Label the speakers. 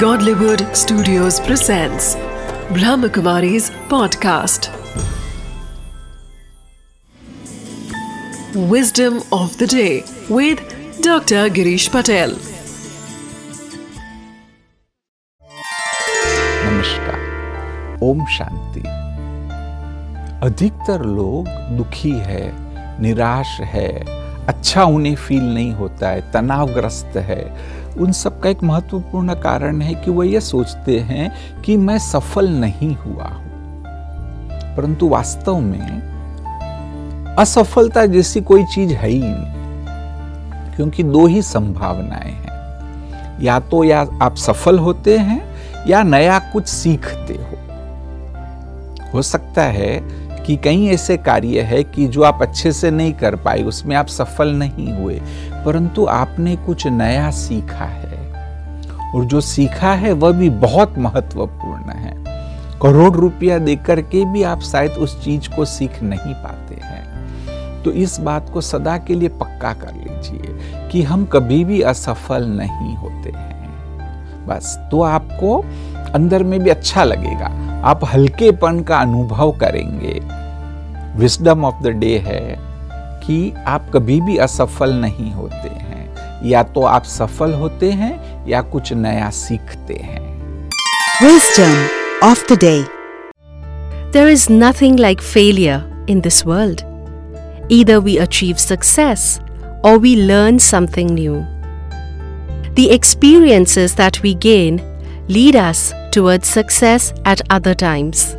Speaker 1: Godlywood Studios presents Brahmakumari's podcast. Wisdom of the day with Dr. Girish Patel.
Speaker 2: नमस्कार ओम शांति अधिकतर लोग दुखी है निराश है अच्छा उन्हें फील नहीं होता है, तनावग्रस्त है। उन सब का एक महत्वपूर्ण कारण है कि वह यह सोचते हैं कि मैं सफल नहीं हुआ हूँ। परंतु वास्तव में असफलता जैसी कोई चीज़ है ही नहीं, क्योंकि दो ही संभावनाएँ हैं। या तो या आप सफल होते हैं या नया कुछ सीखते हो। हो सकता है कि कई ऐसे कार्य है कि जो आप अच्छे से नहीं कर पाए, उसमें आप सफल नहीं हुए, परंतु आपने कुछ नया सीखा है। और जो सीखा है, वह भी बहुत महत्वपूर्ण है। करोड़ रुपया देकर के भी आप शायद उस चीज़ को सीख नहीं पाते हैं। तो इस बात को सदा के लिए पक्का कर लीजिए कि हम कभी भी असफल नहीं होते हैं। बस तो आपको अंदर में भी अच्छा लगेगा। आप हल्केपन का अनुभव करेंगे। विस्डम ऑफ़ द डे है कि आप कभी भी असफल नहीं होते हैं। या तो आप सफल होते हैं या कुछ नया सीखते हैं।
Speaker 3: Wisdom of the day
Speaker 4: there is nothing like failure in this world either we achieve success और we learn something new the experiences that we gain lead us towards success at other times.